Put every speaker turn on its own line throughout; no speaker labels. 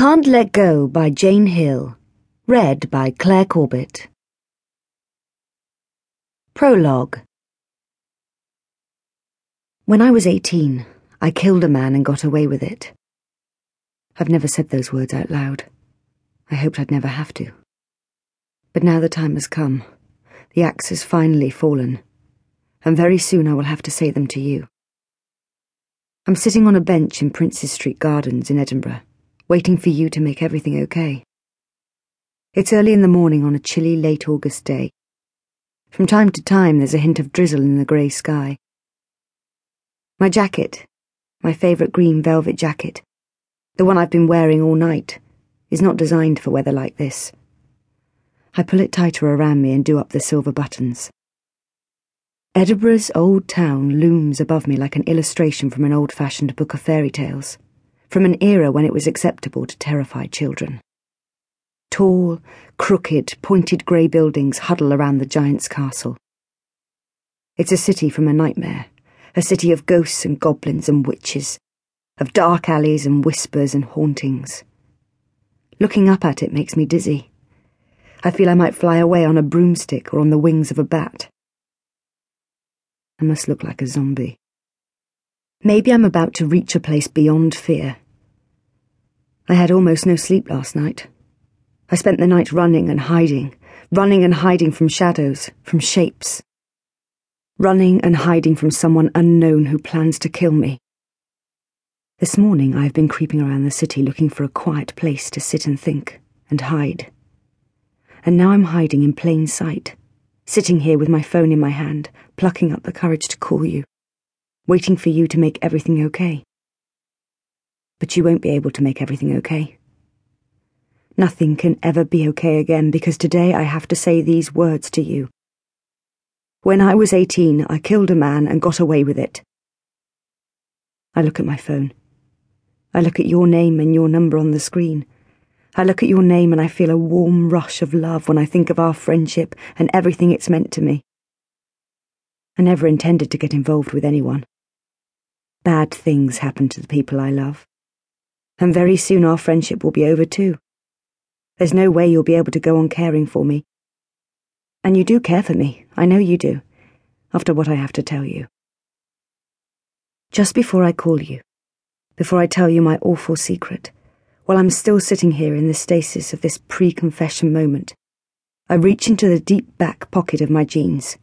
Can't Let Go by Jane Hill. Read by Clare Corbett. Prologue. When I was 18, I killed a man and got away with it. I've never said those words out loud. I hoped I'd never have to. But now the time has come. The axe has finally fallen. And very soon I will have to say them to you. I'm sitting on a bench in Princes Street Gardens in Edinburgh, waiting for you to make everything okay. It's early in the morning on a chilly late August day. From time to time there's a hint of drizzle in the grey sky. My jacket, my favourite green velvet jacket, the one I've been wearing all night, is not designed for weather like this. I pull it tighter around me and do up the silver buttons. Edinburgh's old town looms above me like an illustration from an old fashioned book of fairy tales, from an era when it was acceptable to terrify children. Tall, crooked, pointed grey buildings huddle around the giant's castle. It's a city from a nightmare, a city of ghosts and goblins and witches, of dark alleys and whispers and hauntings. Looking up at it makes me dizzy. I feel I might fly away on a broomstick or on the wings of a bat. I must look like a zombie. Maybe I'm about to reach a place beyond fear. I had almost no sleep last night. I spent the night running and hiding, running and hiding from shadows, from shapes. Running and hiding from someone unknown who plans to kill me. This morning I have been creeping around the city looking for a quiet place to sit and think and hide. And now I'm hiding in plain sight sitting here with my phone in my hand, plucking up the courage to call you, waiting for you to make everything okay. But you won't be able to make everything okay. Nothing can ever be okay again because today I have to say these words to you. When I was 18, I killed a man and got away with it. I look at my phone. I look at your name and your number on the screen. I look at your name and I feel a warm rush of love when I think of our friendship and everything it's meant to me. I never intended to get involved with anyone. Bad things happen to the people I love. And very soon our friendship will be over too. There's no way you'll be able to go on caring for me. And you do care for me, I know you do, after what I have to tell you. Just before I call you, before I tell you my awful secret, while I'm still sitting here in the stasis of this pre confession moment, I reach into the deep back pocket of my jeans.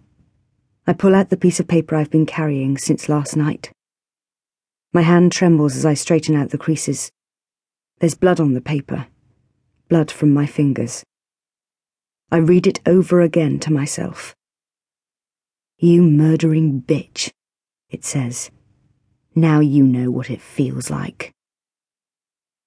I pull out the piece of paper I've been carrying since last night. My hand trembles as I straighten out the creases. There's blood on the paper, blood from my fingers. I read it over again to myself. You murdering bitch, it says. Now you know what it feels like.